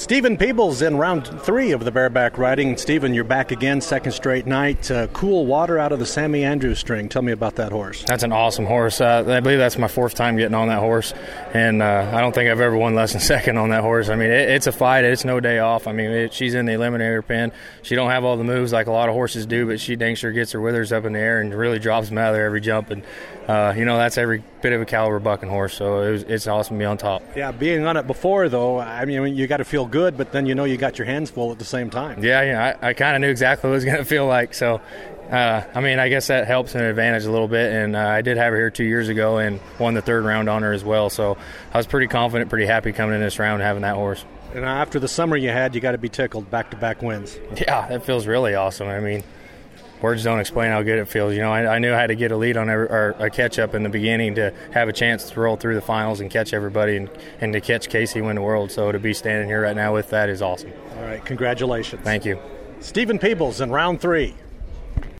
Steven Peebles in round three of the bareback riding. Steven, you're back again, second straight night. Uh, cool water out of the Sammy Andrews string. Tell me about that horse. That's an awesome horse. Uh, I believe that's my fourth time getting on that horse, and uh, I don't think I've ever won less than second on that horse. I mean, it, it's a fight. It's no day off. I mean, it, she's in the eliminator pen. She don't have all the moves like a lot of horses do, but she dang sure gets her withers up in the air and really drops them out of there every jump. And uh, you know, that's every bit of a caliber bucking horse. So it was, it's awesome to be on top. Yeah, being on it before though, I mean, you got to feel good, but then you know you got your hands full at the same time. Yeah, yeah, I, I kind of knew exactly what it was going to feel like. So, uh, I mean, I guess that helps an advantage a little bit. And uh, I did have her here two years ago and won the third round on her as well. So I was pretty confident, pretty happy coming in this round having that horse. And after the summer you had, you got to be tickled back to back wins. Yeah, that feels really awesome. I mean, words don't explain how good it feels. You know, I, I knew I had to get a lead on every, or a catch up in the beginning to have a chance to roll through the finals and catch everybody and, and to catch Kaycee win the world. So to be standing here right now with that is awesome. All right, congratulations. Thank you. Steven Peebles in round three.